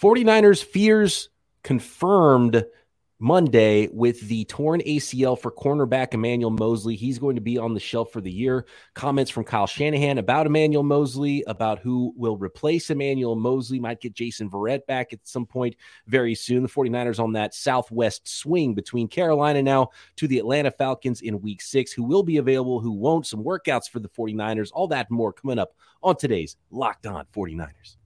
49ers fears confirmed Monday with the torn ACL for cornerback Emmanuel Moseley. He's going to be on the shelf for the year. Comments from Kyle Shanahan about Emmanuel Moseley, about who will replace Emmanuel Moseley, might get Jason Verrett back at some point very soon. The 49ers on that southwest swing between Carolina now to the Atlanta Falcons in week six. Who will be available, who won't, some workouts for the 49ers, all that more coming up on today's Locked On 49ers.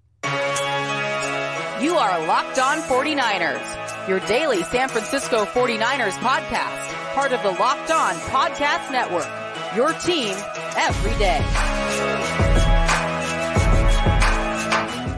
You are Locked On 49ers, your daily San Francisco 49ers podcast, part of the Locked On Podcast Network. Your team every day.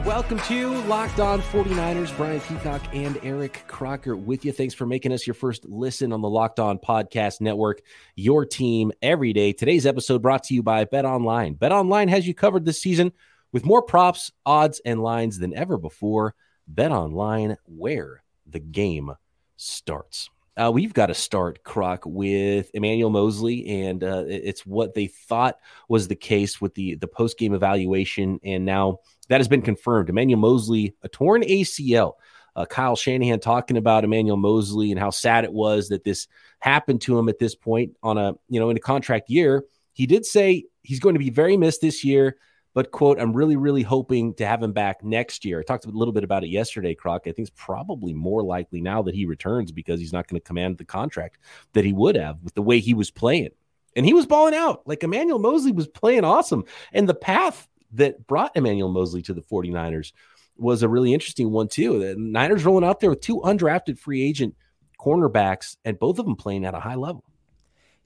Welcome to Locked On 49ers. Brian Peacock and Eric Crocker with you. Thanks for making us your first listen on the Locked On Podcast Network, your team every day. Today's episode brought to you by Bet Online. Bet Online has you covered this season with more props, odds, and lines than ever before. Bet online where the game starts. Uh, we've got to start, Croc, with Emmanuel Moseley, and uh, it's what they thought was the case with the the post game evaluation, and now that has been confirmed. Emmanuel Moseley, a torn ACL. Uh, Kyle Shanahan talking about Emmanuel Moseley and how sad it was that this happened to him at this point on a you know in a contract year. He did say he's going to be very missed this year. But quote, I'm really, really hoping to have him back next year. I talked a little bit about it yesterday, Croc. I think it's probably more likely now that he returns because he's not going to command the contract that he would have with the way he was playing. And he was balling out. Like Emmanuel Moseley was playing awesome. And the path that brought Emmanuel Moseley to the 49ers was a really interesting one, too. The Niners rolling out there with two undrafted free agent cornerbacks and both of them playing at a high level.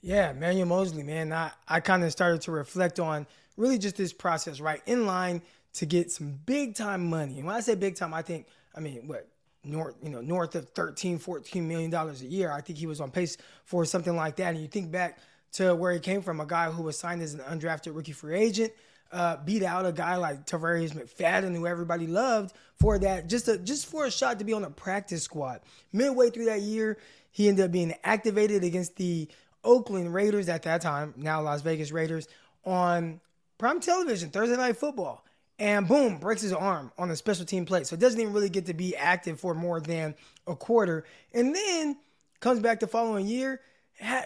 Yeah, Emmanuel Moseley, man. I, I kind of started to reflect on – really just this process, right? In line to get some big time money. And when I say big time, I think, I mean, what, north, you know, north of 13, 14 million dollars a year. I think he was on pace for something like that. And you think back to where he came from, a guy who was signed as an undrafted rookie free agent, uh, beat out a guy like Tarvarus McFadden, who everybody loved for that, just a, just for a shot to be on a practice squad. Midway through that year, he ended up being activated against the Oakland Raiders at that time, now Las Vegas Raiders, on prime television, Thursday night football. And boom, breaks his arm on the special team play. So it doesn't even really get to be active for more than a quarter. And then comes back the following year.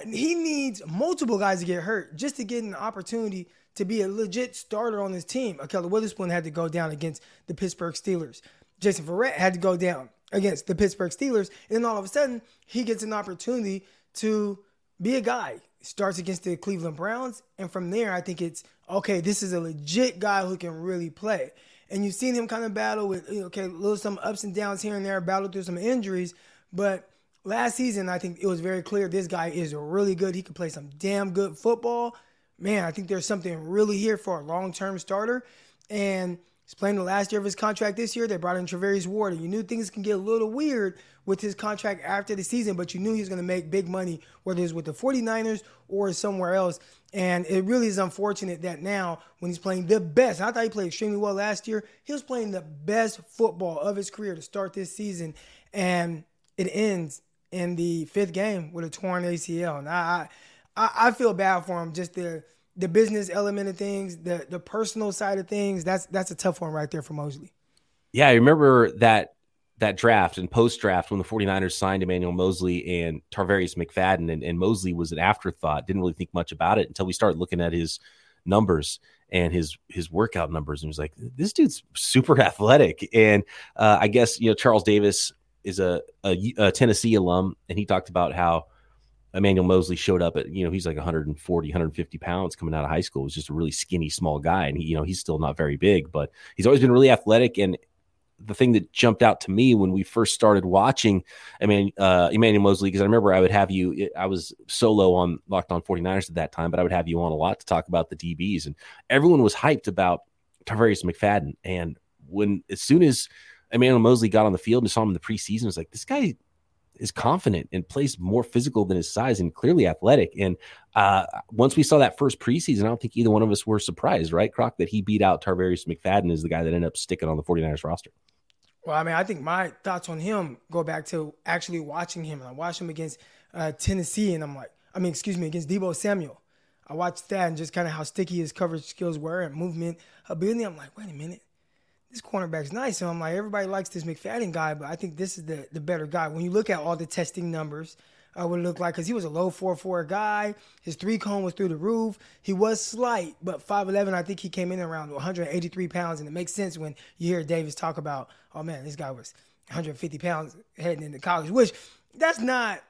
He needs multiple guys to get hurt just to get an opportunity to be a legit starter on his team. Ahkello Witherspoon had to go down against the Pittsburgh Steelers. Jason Verrett had to go down against the Pittsburgh Steelers. And then all of a sudden, he gets an opportunity to be a guy. Starts against the Cleveland Browns. And from there, I think it's okay, this is a legit guy who can really play. And you've seen him kind of battle with, okay, little some ups and downs here and there, battle through some injuries. But last season, I think it was very clear this guy is really good. He can play some damn good football. Man, I think there's something really here for a long term starter. And he's playing the last year of his contract this year. They brought in Charvarius Ward, and you knew things can get a little weird with his contract after the season, but you knew he was going to make big money, whether it's with the 49ers or somewhere else. And it really is unfortunate that now, when he's playing the best, I thought he played extremely well last year. He was playing the best football of his career to start this season, and it ends in the fifth game with a torn ACL. And I, I, I feel bad for him. Just the the business element of things, the the personal side of things. That's that's a tough one right there for Moseley. Yeah, I remember that that draft and post draft when the 49ers signed Emmanuel Moseley and Tarvarus McFadden and, and Moseley was an afterthought. Didn't really think much about it until we started looking at his numbers and his his workout numbers and was like, this dude's super athletic. And uh, I guess you know Charles Davis is a, a, a Tennessee alum, and he talked about how Emmanuel Moseley showed up at, you know, he's like 140, 150 pounds coming out of high school. He's just a really skinny, small guy. And he, you know, he's still not very big, but he's always been really athletic. And the thing that jumped out to me when we first started watching I mean uh, Emmanuel Moseley, because I remember I would have you I was solo on Locked On 49ers at that time but I would have you on a lot to talk about the DBs and everyone was hyped about Tarvarus McFadden and when as soon as Emmanuel Moseley got on the field and saw him in the preseason it was like this guy is confident and plays more physical than his size and clearly athletic. And uh, once we saw that first preseason, I don't think either one of us were surprised, right, Croc, that he beat out Tarvarus McFadden is the guy that ended up sticking on the 49ers roster. Well, I mean, I think my thoughts on him go back to actually watching him. I watched him against uh, Tennessee, and I'm like, I mean, excuse me, against Deebo Samuel. I watched that and just kind of how sticky his coverage skills were and movement ability. I'm like, wait a minute, this cornerback's nice. So I'm like, everybody likes this McFadden guy, but I think this is the the better guy. When you look at all the testing numbers, uh, it looked like, because he was a low four four guy. His three cone was through the roof. He was slight, but 5'11. I think he came in around 183 pounds, and it makes sense when you hear Davis talk about, oh man, this guy was 150 pounds heading into college, which that's not.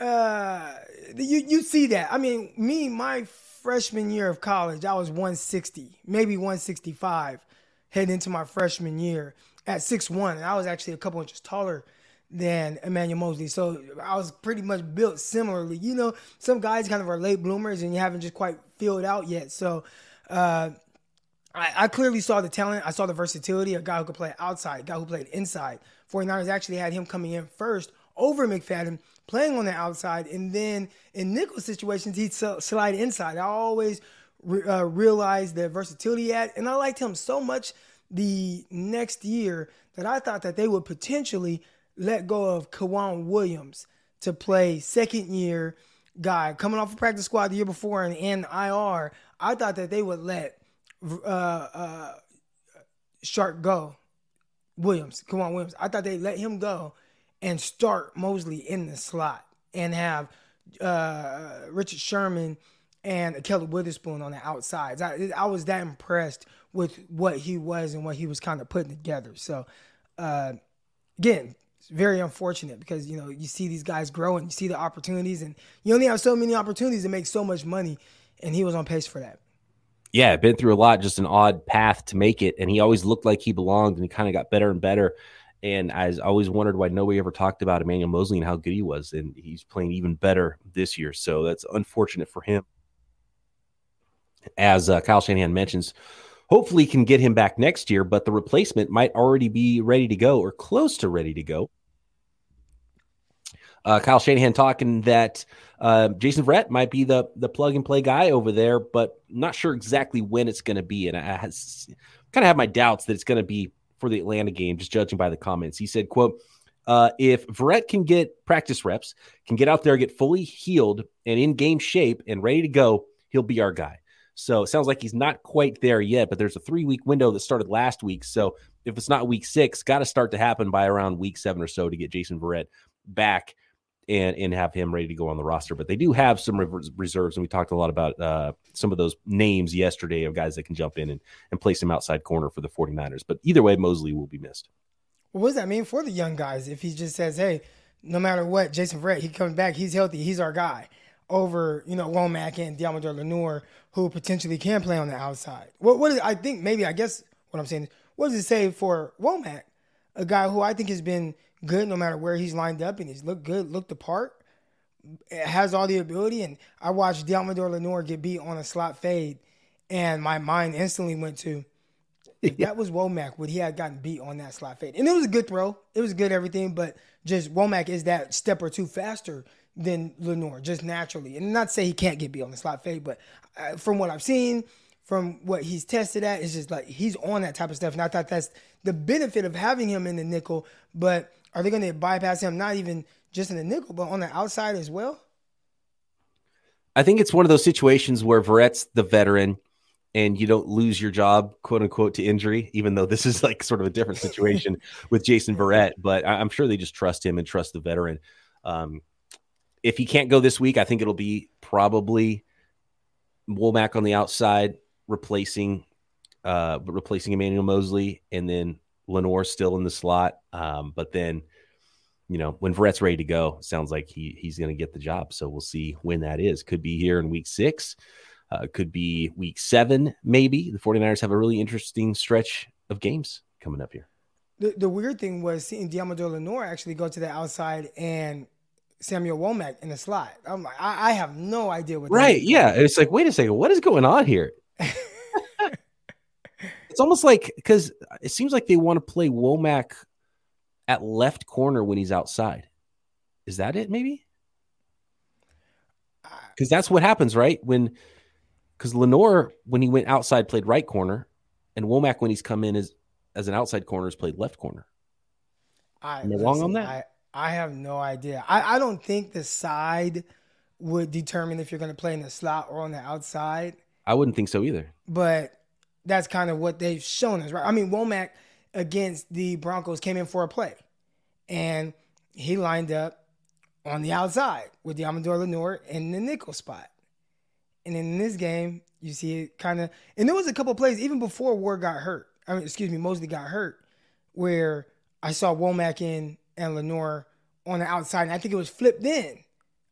Uh, you you see that? I mean, me my freshman year of college, I was 160, maybe 165 heading into my freshman year at 6'1. And I was actually a couple inches taller than Emmanuel Moseley. So I was pretty much built similarly. You know, some guys kind of are late bloomers and you haven't just quite filled out yet. So uh, I, I, clearly saw the talent. I saw the versatility, a guy who could play outside, guy who played inside. 49ers actually had him coming in first over McFadden, playing on the outside. And then in nickel situations, he'd slide inside. I always uh, realized the versatility at, and I liked him so much the next year that I thought that they would potentially let go of K'Waun Williams to play second year guy coming off a practice squad the year before and in IR. I thought that they would let uh, uh, Shark go. Williams, K'Waun Williams. I thought they'd let him go and start Moseley in the slot and have uh, Richard Sherman and Kelly Witherspoon on the outsides. I, I was that impressed with what he was and what he was kind of putting together. So, uh, again, it's very unfortunate because you know you see these guys grow and you see the opportunities, and you only have so many opportunities to make so much money, and he was on pace for that. Yeah, been through a lot, just an odd path to make it, and he always looked like he belonged, and he kind of got better and better. And I always wondered why nobody ever talked about Emmanuel Moseley and how good he was, and he's playing even better this year. So that's unfortunate for him as uh, Kyle Shanahan mentions, hopefully can get him back next year, but the replacement might already be ready to go or close to ready to go. Uh, Kyle Shanahan talking that uh, Jason Verrett might be the the plug and play guy over there, but not sure exactly when it's going to be. And I kind of have my doubts that it's going to be for the Atlanta game, just judging by the comments. He said, "quote uh, If Verrett can get practice reps, can get out there, get fully healed and in game shape and ready to go, he'll be our guy." So it sounds like he's not quite there yet, but there's a three week window that started last week. So if it's not week six, got to start to happen by around week seven or so to get Jason Verrett back and and have him ready to go on the roster. But they do have some reserves, and we talked a lot about uh, some of those names yesterday of guys that can jump in and, and place him outside corner for the 49ers. But either way, Moseley will be missed. what does that mean for the young guys if he just says, hey, no matter what, Jason Verrett, he comes back, he's healthy, he's our guy over, you know, Womack and Deommodore Lenoir, who potentially can play on the outside. What what is, I think maybe I guess what I'm saying is what does it say for Womack, a guy who I think has been good no matter where he's lined up and he's looked good, looked the part, has all the ability. And I watched Deommodore Lenoir get beat on a slot fade, and my mind instantly went to if that was Womack, would he have gotten beat on that slot fade? And it was a good throw. It was good everything, but just Womack is that step or two faster than Lenoir, just naturally. And not say he can't get beat on the slot fade, but uh, from what I've seen, from what he's tested at, it's just like he's on that type of stuff. And I thought that's the benefit of having him in the nickel. But are they going to bypass him, not even just in the nickel, but on the outside as well? I think it's one of those situations where Verrett's the veteran and you don't lose your job, quote unquote, to injury, even though this is like sort of a different situation with Jason Verrett. But I'm sure they just trust him and trust the veteran. Um, if he can't go this week, I think it'll be probably Womack on the outside, replacing uh, replacing Emmanuel Moseley, and then Lenoir still in the slot. Um, but then, you know, when Verrett's ready to go, sounds like he he's to get the job. So we'll see when that is. Could be here in week six. Uh, could be week seven, maybe. The 49ers have a really interesting stretch of games coming up here. The, the weird thing was seeing Deommodore Lenoir actually go to the outside and Samuel Womack in the slot. I'm like, I, I have no idea what. Right? Yeah. It's like, wait a second, what is going on here? it's almost like because it seems like they want to play Womack at left corner when he's outside. Is that it? Maybe because that's what happens, right? When because Lenoir when he went outside played right corner, and Womack when he's come in as as an outside corner has played left corner. I, Am I wrong on that? I, I have no idea. I, I don't think the side would determine if you're going to play in the slot or on the outside. I wouldn't think so either. But that's kind of what they've shown us, right? I mean, Womack against the Broncos came in for a play, and he lined up on the outside with the Deommodore Lenoir in the nickel spot. And in this game, you see it kind of, and there was a couple plays even before Ward got hurt. I mean, excuse me, Moseley got hurt, where I saw Womack in and Lenoir on the outside, and I think it was flipped in.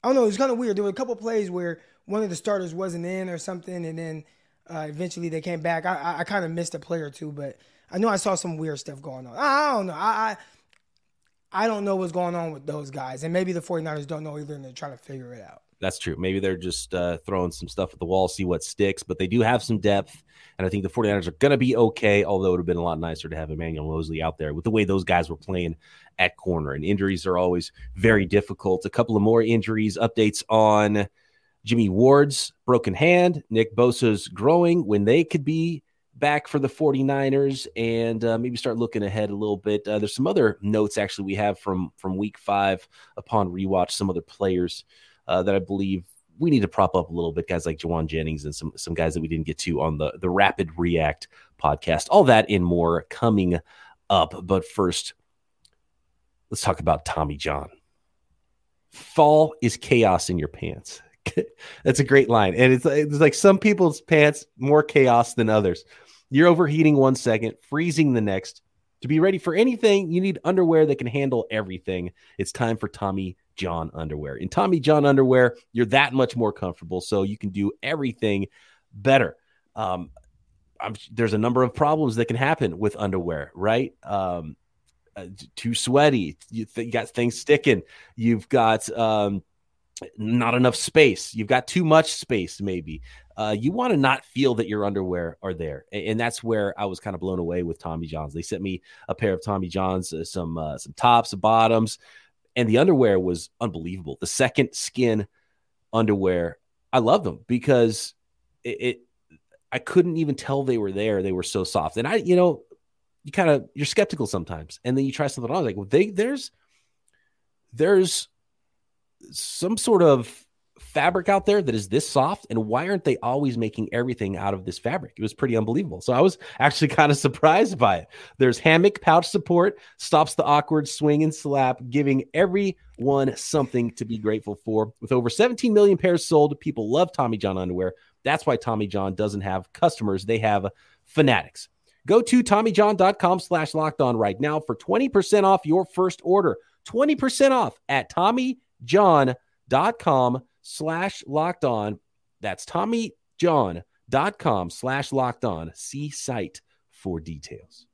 I don't know. It was kind of weird. There were a couple plays where one of the starters wasn't in or something, and then uh, eventually they came back. I, I, I kind of missed a play or two, but I know I saw some weird stuff going on. I, I don't know. I, I I don't know what's going on with those guys, and maybe the 49ers don't know either, and they're trying to figure it out. That's true. Maybe they're just uh, throwing some stuff at the wall, see what sticks, but they do have some depth. And I think the 49ers are going to be okay, although it would have been a lot nicer to have Emmanuel Moseley out there with the way those guys were playing at corner. And injuries are always very difficult. A couple of more injuries, updates on Jimmy Ward's broken hand, Nick Bosa's groin when they could be back for the 49ers and uh, maybe start looking ahead a little bit. Uh, there's some other notes actually we have from from week five upon rewatch, some other players uh, that I believe we need to prop up a little bit, guys like Jauan Jennings and some some guys that we didn't get to on the the Rapid React podcast. All that and more coming up. But first, let's talk about Tommy John. Fall is chaos in your pants. That's a great line, and it's it's like some people's pants more chaos than others. You're overheating one second, freezing the next. To be ready for anything, you need underwear that can handle everything. It's time for Tommy John underwear. In Tommy John underwear, you're that much more comfortable, so you can do everything better. Um, there's a number of problems that can happen with underwear, right? Um, uh, too sweaty, you, th- you, got things sticking, you've got um, not enough space, you've got too much space, maybe. Uh, you want to not feel that your underwear are there, and, and, that's where I was kind of blown away with Tommy Johns. They sent me a pair of Tommy Johns, uh, some uh, some tops, bottoms, and the underwear was unbelievable. The second skin underwear, I love them because it, it I couldn't even tell they were there. They were so soft. And I, you know, you kind of you're skeptical sometimes. And then you try something on like, well, they there's there's some sort of fabric out there that is this soft and why aren't they always making everything out of this fabric? It was pretty unbelievable. So i was actually kind of surprised by it. There's hammock pouch support stops the awkward swing and slap giving everyone something to be grateful for. With over 17 million pairs sold people love tommy john underwear. That's why tommy john doesn't have customers. They have fanatics. Go to tommyjohn.com slash locked on right now for 20% off your first order. 20% off at tommyjohn.com slash locked on. That's TommyJohn.com slash locked on. See site for details.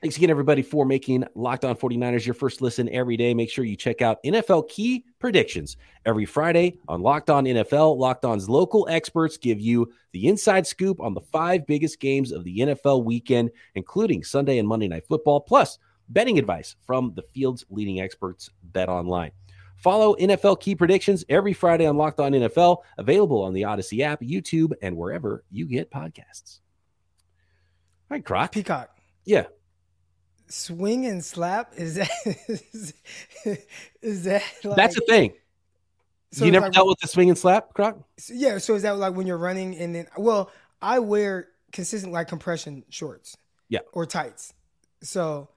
Thanks again, everybody, for making Locked On 49ers your first listen every day. Make sure you check out NFL key predictions every Friday on Locked On NFL. Locked On's local experts give you the inside scoop on the five biggest games of the NFL weekend, including Sunday and Monday Night Football, plus betting advice from the field's leading experts, Bet Online. Follow NFL key predictions every Friday on Locked On NFL, available on the Odyssey app, YouTube, and wherever you get podcasts. All right, Croc. Peacock. Yeah. Swing and slap is that is, is that like, that's a thing. So you never like, dealt with the swing and slap, Croc? Yeah. So is that like when you're running and then well, I wear consistent like compression shorts. Yeah. Or tights. So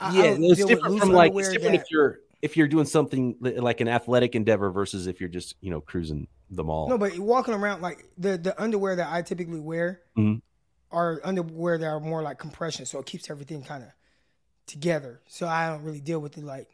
I, yeah, it's different from like it's different that, if you're if you're doing something like an athletic endeavor versus if you're just you know cruising the mall. No, but walking around like the the underwear that I typically wear mm-hmm. are underwear that are more like compression, so it keeps everything kind of together. So I don't really deal with it like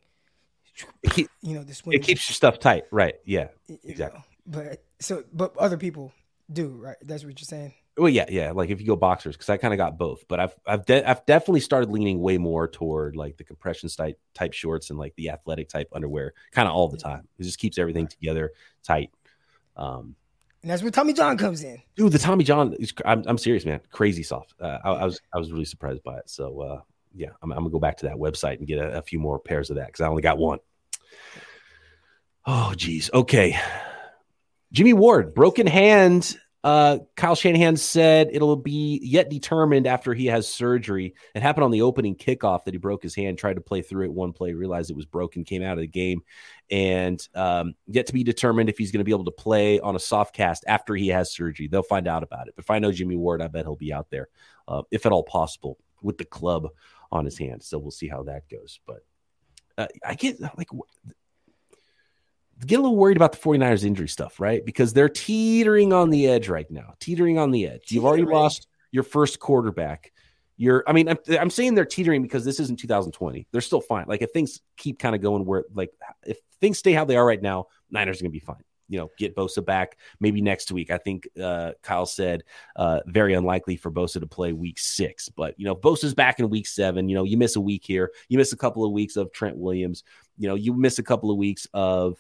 you know this. It keeps your stuff tight, right? Yeah, exactly. Know, but so but other people do, right? That's what you're saying. Well, yeah, yeah. Like if you go boxers, because I kind of got both, but I've I've de- I've definitely started leaning way more toward like the compression type type shorts and like the athletic type underwear, kind of all the time. It just keeps everything together tight. Um, and that's where Tommy John comes in. Dude, the Tommy John is I'm, I'm serious, man. Crazy soft. Uh, I, I, was I was really surprised by it. So uh, yeah, I'm, I'm, gonna go back to that website and get a, a few more pairs of that because I only got one. Oh geez. Okay. Jimmy Ward, broken hand Uh, Kyle Shanahan said it'll be yet determined after he has surgery. It happened on the opening kickoff that he broke his hand, tried to play through it one play, realized it was broken, came out of the game, and um, yet to be determined if he's going to be able to play on a soft cast after he has surgery. They'll find out about it. But if I know Jimmy Ward, I bet he'll be out there, uh, if at all possible, with the club on his hand. So we'll see how that goes. But uh, I get like get a little worried about the 49ers injury stuff, right? Because they're teetering on the edge right now, teetering on the edge. Teetering. You've already lost your first quarterback. You're, I mean, I'm, I'm saying they're teetering because this isn't 2020. They're still fine. Like if things keep kind of going where, like, if things stay how they are right now, Niners are going to be fine. You know, get Bosa back maybe next week. I think uh, Kyle said uh, very unlikely for Bosa to play week six. But, you know, Bosa's back in week seven. You know, you miss a week here. You miss a couple of weeks of Trent Williams. You know, you miss a couple of weeks of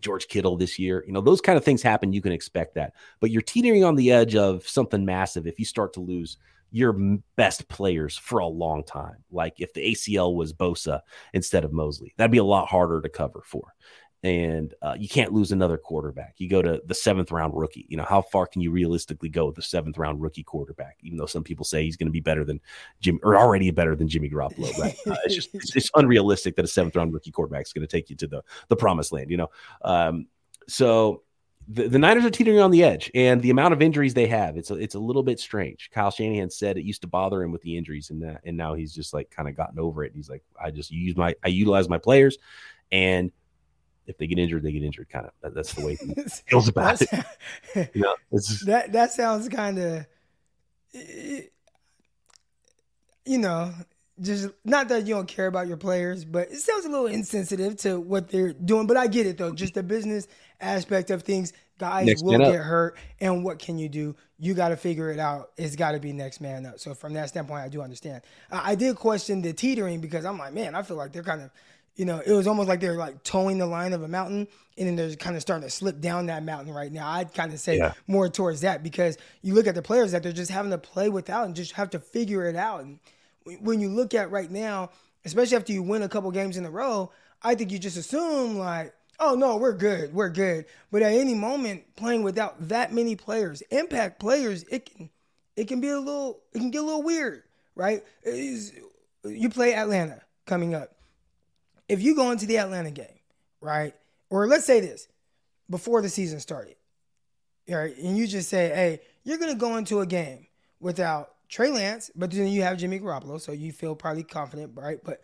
George Kittle this year. You know, those kind of things happen. You can expect that. But you're teetering on the edge of something massive if you start to lose your best players for a long time. Like if the ACL was Bosa instead of Moseley, that'd be a lot harder to cover for and uh, you can't lose another quarterback. You go to the seventh round rookie. You know, how far can you realistically go with the seventh round rookie quarterback? Even though some people say he's going to be better than Jim or already better than Jimmy Garoppolo, right? Uh, it's just it's, it's, unrealistic that a seventh round rookie quarterback is going to take you to the the promised land. You know, um, so. The, the Niners are teetering on the edge, and the amount of injuries they have, it's a, it's a little bit strange. Kyle Shanahan said it used to bother him with the injuries, and that, and now he's just like kind of gotten over it. He's like, I just use my, I utilize my players, and if they get injured, they get injured. Kind of that, that's the way he feels about it. you know, that that sounds kind of, you know, just not that you don't care about your players, but it sounds a little insensitive to what they're doing. But I get it though, just the business aspect of things. Guys next will get hurt, and what can you do? You got to figure it out. It's got to be next man up. So from that standpoint, I do understand. I, I did question the teetering because I'm like, man, I feel like they're kind of you know, it was almost like they're like towing the line of a mountain and then they're kind of starting to slip down that mountain right now. I'd kind of say yeah. more towards that because you look at the players that they're just having to play without and just have to figure it out. And when you look at right now, especially after you win a couple games in a row, I think you just assume like, oh no, we're good, we're good. But at any moment, playing without that many players, impact players, it can it can be a little it can get a little weird, right? you play Atlanta coming up if you go into the Atlanta game, right? Or let's say this before the season started, right? And you just say, hey, you're going to go into a game without Trey Lance, but then you have Jimmy Garoppolo, so you feel probably confident, right? But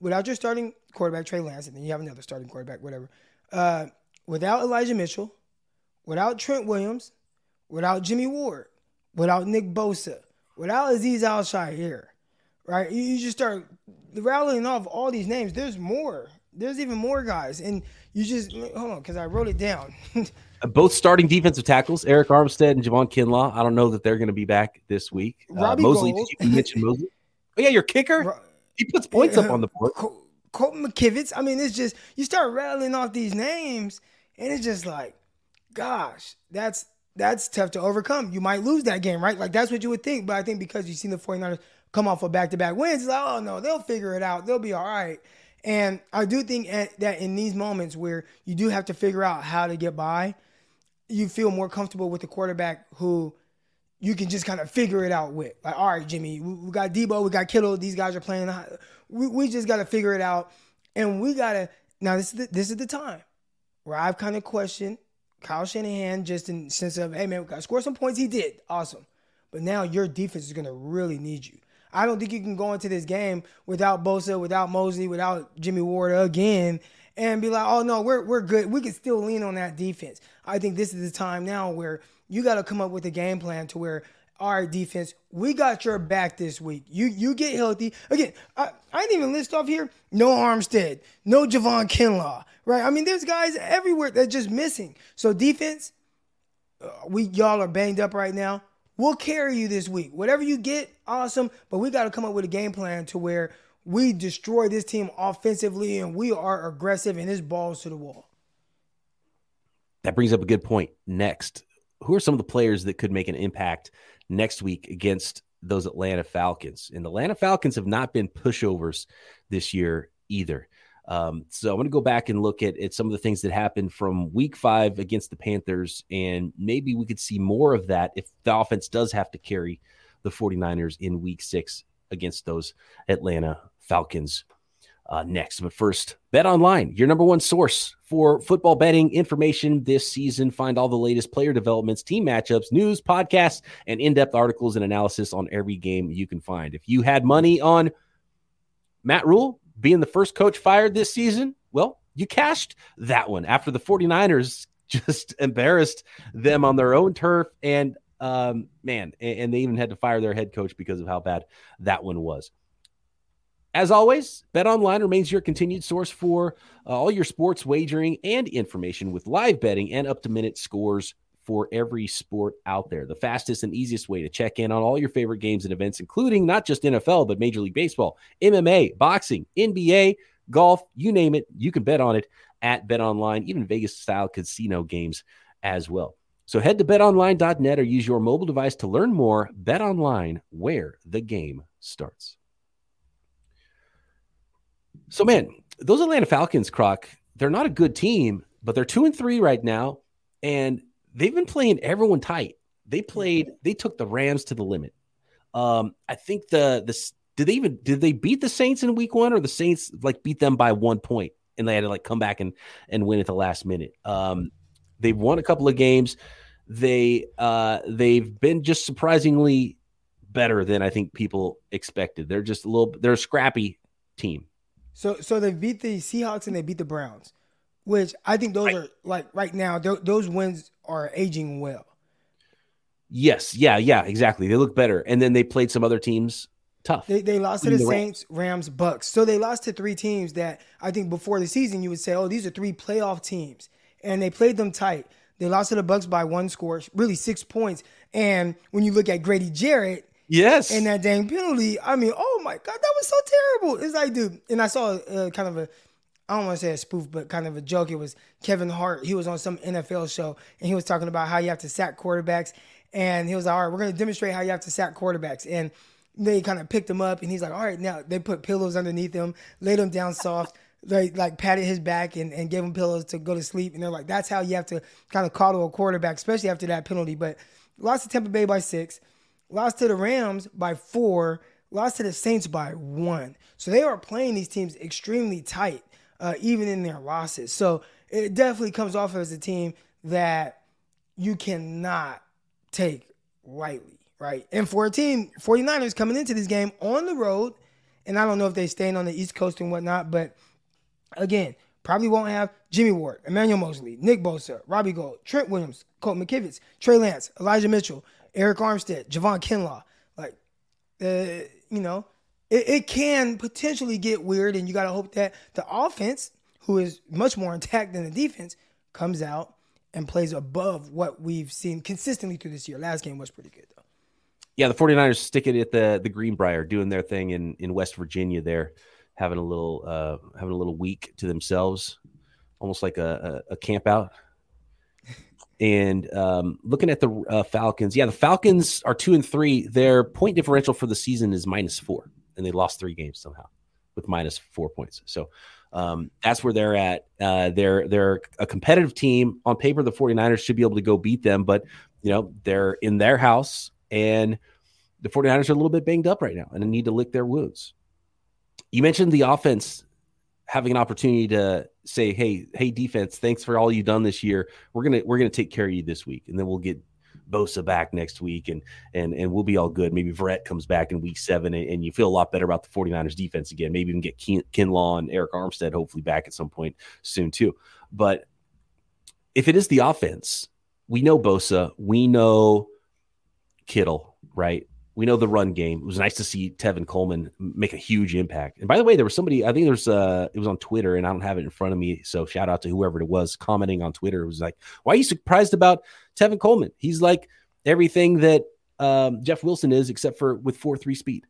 without your starting quarterback, Trey Lance, and then you have another starting quarterback, whatever. Uh, without Elijah Mitchell, without Trent Williams, without Jimmy Ward, without Nick Bosa, without Azeez Al-Shaair, right? You, you just start rattling off all these names. There's more. There's even more guys, and you just hold on because I wrote it down. Both starting defensive tackles, Arik Armstead and Javon Kinlaw. I don't know that they're going to be back this week. Uh, Moseley, Gould. did you mention Moseley? Oh yeah, your kicker. He puts points uh, up on the board. Col- Colton McKivitz. I mean, it's just you start rattling off these names, and it's just like, gosh, that's that's tough to overcome. You might lose that game, right? Like that's what you would think. But I think because you've seen the 49ers come off of back to back wins. It's like, oh no, they'll figure it out. They'll be all right. And I do think that in these moments where you do have to figure out how to get by, you feel more comfortable with the quarterback who you can just kind of figure it out with. Like, all right, Jimmy, we got Deebo, we got Kittle. These guys are playing. We, we just got to figure it out, and we got to. Now this is the, this is the time where I've kind of questioned Kyle Shanahan just in sense of, hey man, we got to score some points. He did, awesome, but now your defense is going to really need you. I don't think you can go into this game without Bosa, without Moseley, without Jimmy Ward again and be like, oh no, we're we're good. We can still lean on that defense. I think this is the time now where you got to come up with a game plan to where our defense, we got your back this week. You you get healthy. Again, I, I didn't even list off here no Armstead, no Javon Kinlaw, right? I mean, there's guys everywhere that's just missing. So defense, uh, we y'all are banged up right now. We'll carry you this week. Whatever you get, awesome. But we got to come up with a game plan to where we destroy this team offensively and we are aggressive and this balls to the wall. That brings up a good point. Next, who are some of the players that could make an impact next week against those Atlanta Falcons? And the Atlanta Falcons have not been pushovers this year either. Um, so I'm going to go back and look at, at some of the things that happened from week five against the Panthers, and maybe we could see more of that if the offense does have to carry the 49ers in week six against those Atlanta Falcons uh, next. But first, Bet Online, your number one source for football betting information this season. Find all the latest player developments, team matchups, news, podcasts, and in depth articles and analysis on every game you can find. If you had money on Matt Rhule being the first coach fired this season, well, you cashed that one after the 49ers just embarrassed them on their own turf. And um, man, and they even had to fire their head coach because of how bad that one was. As always, Bet Online remains your continued source for uh, all your sports wagering and information with live betting and up to minute scores for every sport out there. The fastest and easiest way to check in on all your favorite games and events, including not just NFL, but Major League Baseball, MMA, boxing, NBA, golf, you name it, you can bet on it at Bet Online, even Vegas style casino games as well. So head to betonline.net or use your mobile device to learn more. Bet Online, where the game starts. So, man, those Atlanta Falcons, Croc, they're not a good team, but they're two and three right now, and they've been playing everyone tight. They played, they took the Rams to the limit. Um, I think the the did they even did they beat the Saints in week one or the Saints like beat them by one point and they had to like come back and and win at the last minute. Um, they've won a couple of games. They uh they've been just surprisingly better than I think people expected. They're just a little they're a scrappy team. So so they beat the Seahawks and they beat the Browns, which I think those are like right now those wins are aging well. Yes, yeah, yeah, exactly. They look better, and then they played some other teams tough. They, they lost to the, the Saints, Rams, Bucks. So they lost to three teams that I think before the season you would say, oh, these are three playoff teams, and they played them tight. They lost to the Bucks by one score, really six points. And when you look at Grady Jarrett, Yes. And that dang penalty. I mean, oh my God, that was so terrible. It's like, dude, and I saw uh, kind of a, I don't want to say a spoof, but kind of a joke. It was Kevin Hart. He was on some NFL show and he was talking about how you have to sack quarterbacks. And he was like, all right, we're going to demonstrate how you have to sack quarterbacks. And they kind of picked him up and he's like, all right, now they put pillows underneath him, laid him down soft. They like patted his back and, and gave him pillows to go to sleep. And they're like, that's how you have to kind of coddle a quarterback, especially after that penalty. But lost to Tampa Bay by six lost to the Rams by four, lost to the Saints by one. So they are playing these teams extremely tight, uh, even in their losses. So it definitely comes off as a team that you cannot take lightly, right? And for a team, 49ers coming into this game on the road, and I don't know if they're staying on the East Coast and whatnot, but again, probably won't have Jimmy Ward, Emmanuel Moseley, Nick Bosa, Robbie Gould, Trent Williams, Colt McKivitz, Trey Lance, Elijah Mitchell, Arik Armstead, Javon Kinlaw. Like, uh, you know, it, it can potentially get weird, and you got to hope that the offense, who is much more intact than the defense, comes out and plays above what we've seen consistently through this year. Last game was pretty good, though. Yeah, the 49ers stick it at the the Greenbrier, doing their thing in, in West Virginia there, having a little uh, having a little week to themselves, almost like a, a, a camp out and um, looking at the uh, Falcons, yeah, the Falcons are two and three. Their point differential for the season is minus four, and they lost three games somehow with minus four points. So um, that's where they're at. Uh, they're they're a competitive team. On paper, the 49ers should be able to go beat them, but you know they're in their house, and the 49ers are a little bit banged up right now and need to lick their wounds. You mentioned the offense having an opportunity to say, "Hey, hey, defense, thanks for all you've done this year. We're gonna we're gonna take care of you this week, and then we'll get Bosa back next week, and and and we'll be all good. Maybe Verrett comes back in week seven, and, and you feel a lot better about the 49ers defense again. Maybe even get Ken, Kinlaw and Arik Armstead hopefully back at some point soon too. But if it is the offense, we know Bosa, we know Kittle, right? We know the run game. It was nice to see Tevin Coleman make a huge impact. And by the way, there was somebody, I think there's uh it was on Twitter, and I don't have it in front of me. So shout out to whoever it was commenting on Twitter. It was like, why are you surprised about Tevin Coleman? He's like everything that um, Jeff Wilson is, except for with four three speed.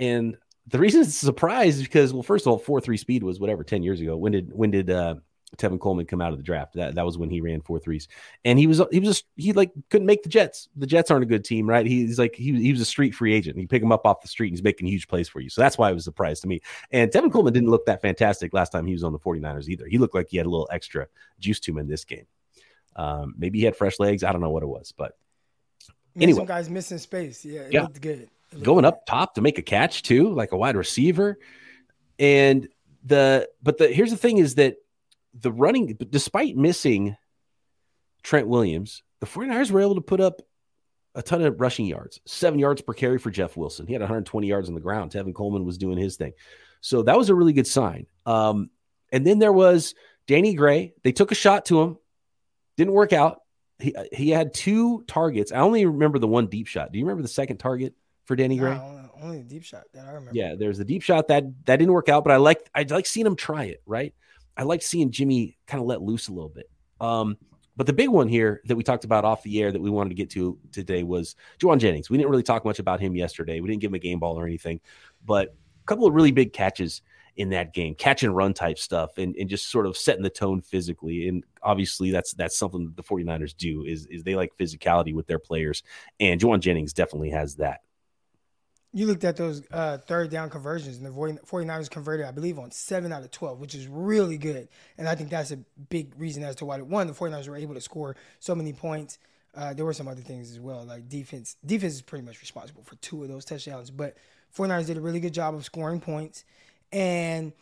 And the reason it's a surprise is because, well, first of all, four three speed was whatever ten years ago. When did when did uh, Tevin Coleman come out of the draft. That that was when he ran four threes, and he was he was just he like couldn't make the Jets. The Jets aren't a good team, right? He's like he, he was a street free agent. You pick him up off the street, and he's making huge plays for you. So that's why it was a surprise to me. And Tevin Coleman didn't look that fantastic last time he was on the 49ers either. He looked like he had a little extra juice to him in this game. Um, maybe he had fresh legs. I don't know what it was, but anyway, some guys missing space. Yeah, it yeah. looked good. It looked Going good. up top to make a catch too, like a wide receiver, and the but the here's the thing is that the running, despite missing Trent Williams, the 49ers were able to put up a ton of rushing yards, seven yards per carry for Jeff Wilson. He had 120 yards on the ground. Tevin Coleman was doing his thing. So that was a really good sign. Um, and then there was Danny Gray. They took a shot to him, didn't work out. He, he had two targets. I only remember the one deep shot. Do you remember the second target for Danny Gray? No, only the deep shot that I remember. Yeah, there's the deep shot that that didn't work out, but I like I like seeing him try it. Right, I like seeing Jimmy kind of let loose a little bit. Um, but the big one here that we talked about off the air that we wanted to get to today was Jauan Jennings. We didn't really talk much about him yesterday. We didn't give him a game ball or anything, but a couple of really big catches in that game, catch and run type stuff, and, and just sort of setting the tone physically. And obviously, that's that's something that the 49ers do is, is they like physicality with their players. And Jauan Jennings definitely has that you looked at those uh, third down conversions, and the 49ers converted, I believe, on 7 out of 12, which is really good. And I think that's a big reason as to why, one, the 49ers were able to score so many points. Uh, there were some other things as well, like defense. Defense is pretty much responsible for two of those touchdowns, but 49ers did a really good job of scoring points. And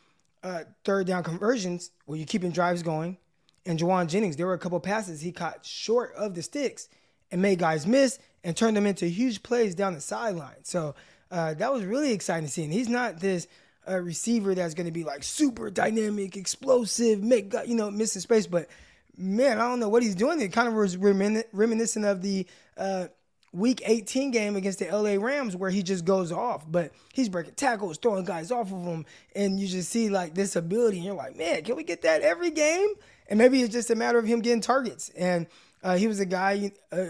uh, third down conversions, where you're keeping drives going. And Jauan Jennings, there were a couple passes he caught short of the sticks and made guys miss and turned them into huge plays down the sideline. So uh, that was really exciting to see. And he's not this uh, receiver that's going to be like super dynamic, explosive, make you know missing space. But man, I don't know what he's doing. It kind of was remin- reminiscent of the uh, Week 18 game against the LA Rams where he just goes off. But he's breaking tackles, throwing guys off of him, and you just see like this ability. And you're like, man, can we get that every game? And maybe it's just a matter of him getting targets. And uh, he was a guy. Uh,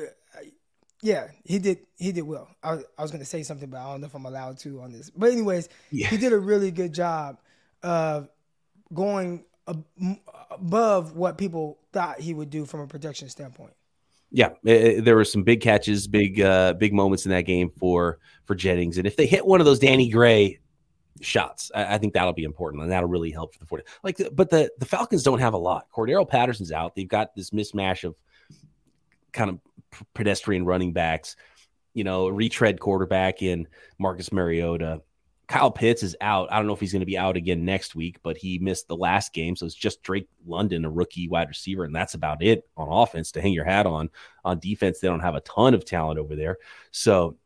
yeah, he did. He did well. I, I was going to say something, but I don't know if I'm allowed to on this. But anyways, yeah. he did a really good job of going ab- above what people thought he would do from a protection standpoint. Yeah, it, there were some big catches, big uh, big moments in that game for for Jennings, and if they hit one of those Danny Gray shots, I, I think that'll be important, and that'll really help for the 40. Like, but the the Falcons don't have a lot. Cordarrelle Patterson's out. They've got this mismatch of kind of pedestrian running backs, you know, retread quarterback in Marcus Mariota. Kyle Pitts is out. I don't know if he's going to be out again next week, but he missed the last game. So it's just Drake London, a rookie wide receiver, and that's about it on offense to hang your hat on. On defense, they don't have a ton of talent over there. So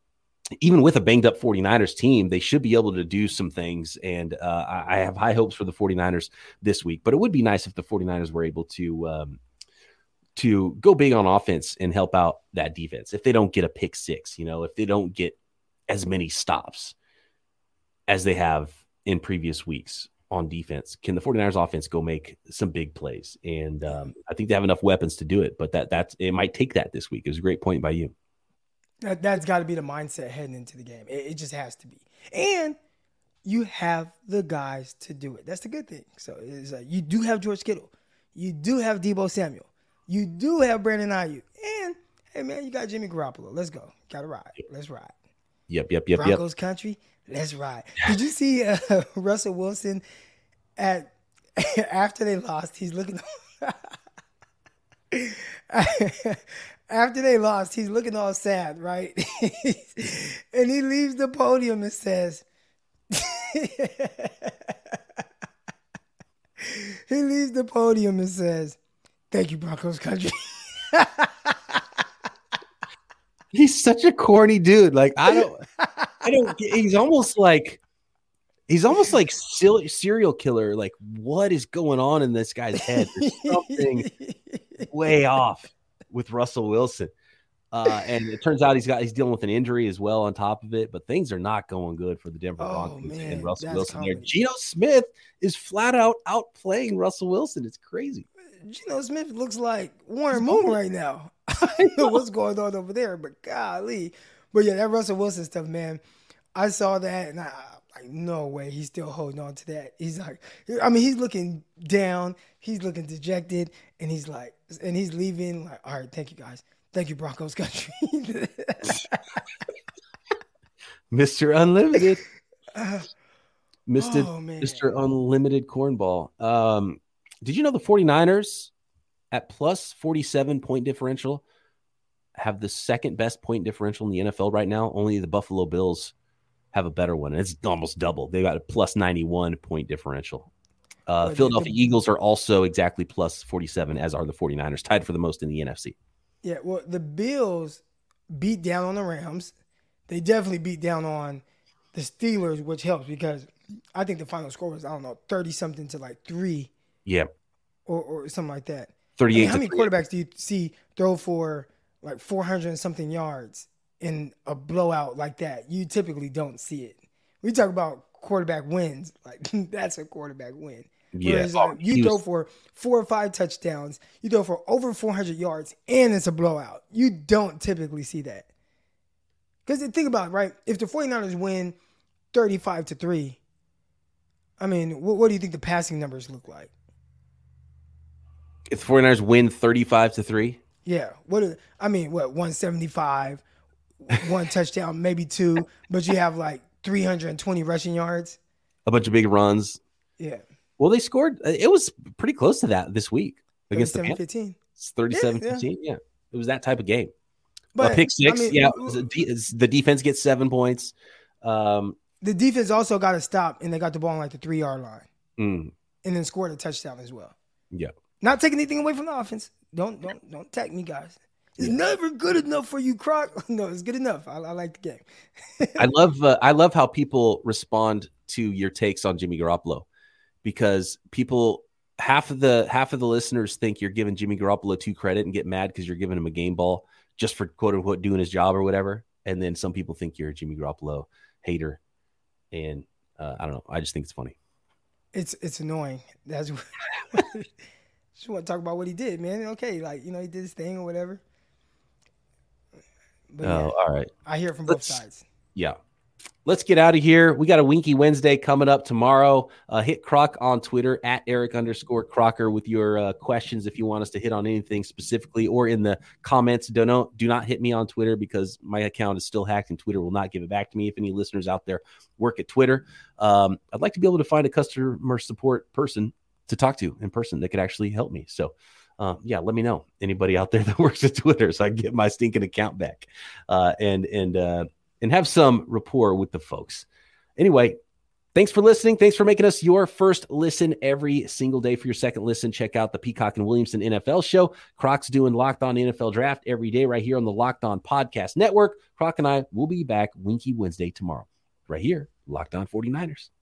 even with a banged up 49ers team, they should be able to do some things. And uh, I have high hopes for the 49ers this week. But it would be nice if the 49ers were able to um, to go big on offense and help out that defense. If they don't get a pick six, you know, if they don't get as many stops as they have in previous weeks on defense, can the 49ers offense go make some big plays? And um, I think they have enough weapons to do it, but that that's it might take that this week. It was a great point by you. That, that's got to be the mindset heading into the game. It, it just has to be. And you have the guys to do it. That's the good thing. So like you do have George Kittle. You do have Deebo Samuel. You do have Brandon Aiyuk, and hey man, you got Jimmy Garoppolo. Let's go. Got to ride. Let's ride. Yep, yep, yep, Broncos yep. country. Let's ride. Did you see uh, Russell Wilson at after they lost? He's looking. after they lost, he's looking all sad, right? and he leaves the podium and says, he leaves the podium and says, Thank you, Broncos country. He's such a corny dude. Like I don't, I don't. He's almost like, he's almost like serial killer. Like what is going on in this guy's head? There's something way off with Russell Wilson. Uh, and it turns out he's got he's dealing with an injury as well on top of it. But things are not going good for the Denver oh, Broncos man, and Russell Wilson. There, Geno Smith is flat out outplaying Russell Wilson. It's crazy. Geno Smith looks like Warren Moon right now. I know what's going on over there, but golly. But yeah, that Russell Wilson stuff, man. I saw that and I, like, no way, he's still holding on to that. He's like, I mean, he's looking down, he's looking dejected, and he's like, and he's leaving. Like, all right, thank you guys, thank you Broncos country, Mister Unlimited, Mister Oh. Mister Unlimited Cornball. Um, did you know the 49ers at plus forty seven point differential have the second best point differential in the NFL right now? Only the Buffalo Bills have a better one. and It's almost double. They got a plus 91 point differential. Uh, Philadelphia the- Eagles are also exactly plus 47, as are the 49ers, tied for the most in the NFC. Yeah, well, the Bills beat down on the Rams. They definitely beat down on the Steelers, which helps because I think the final score was I don't know thirty something to like three Yeah, or, or something like that. I mean, how many quarterbacks do you see throw for like four hundred and something yards in a blowout like that? You typically don't see it. We talk about quarterback wins, like that's a quarterback win. Yeah. Whereas, Oh, like, you he throw for four or five touchdowns, you throw for over 400 yards, and it's a blowout. You don't typically see that. Because think about it, right? If the 49ers win 35 to 3, I mean, what, what do you think the passing numbers look like? If the 49ers win 35 to 3, Yeah. What I mean, what, 175, one touchdown, maybe two, but you have like 320 rushing yards? a bunch of big runs. Yeah. Well, they scored. uh, It was pretty close to that this week against the 37 Panthers. 15. It's 37 Yeah, yeah. 15. Yeah. It was that type of game. But a pick I six. mean, yeah. it was a de- it's- the defense gets seven points. Um, the defense also got to stop, and they got the ball on like the three yard line. mm, and then scored a touchdown as well. yeah. Not taking anything away from the offense. Don't don't don't attack me, guys. It's never good enough for you, Croc. No, it's good enough. I, I like the game. I love uh, I love how people respond to your takes on Jimmy Garoppolo because people half of the half of the listeners think you're giving Jimmy Garoppolo too credit and get mad because you're giving him a game ball just for quote unquote doing his job or whatever, and then some people think you're a Jimmy Garoppolo hater, and uh, I don't know. I just think it's funny. It's it's annoying. That's what just want to talk about what he did, man. Okay, like you know he did his thing or whatever. But yeah, Oh, all right. I hear it from both let's- sides. Yeah. Let's get out of here. We got a Winky Wednesday coming up tomorrow. Uh, hit Croc on Twitter at Eric underscore Crocker with your uh, questions if you want us to hit on anything specifically or in the comments. Do not, do not hit me on Twitter because my account is still hacked and Twitter will not give it back to me. If any listeners out there work at Twitter, um, I'd like to be able to find a customer support person to talk to in person that could actually help me. So, uh, yeah, let me know anybody out there that works at Twitter so I can get my stinking account back uh, and and uh, and have some rapport with the folks. Anyway, thanks for listening. Thanks for making us your first listen every single day. For your second listen, check out the Peacock and Williamson NFL show. Croc's doing Locked On NFL Draft every day right here on the Locked On Podcast Network. Croc and I will be back Winky Wednesday tomorrow, right here, Locked On 49ers.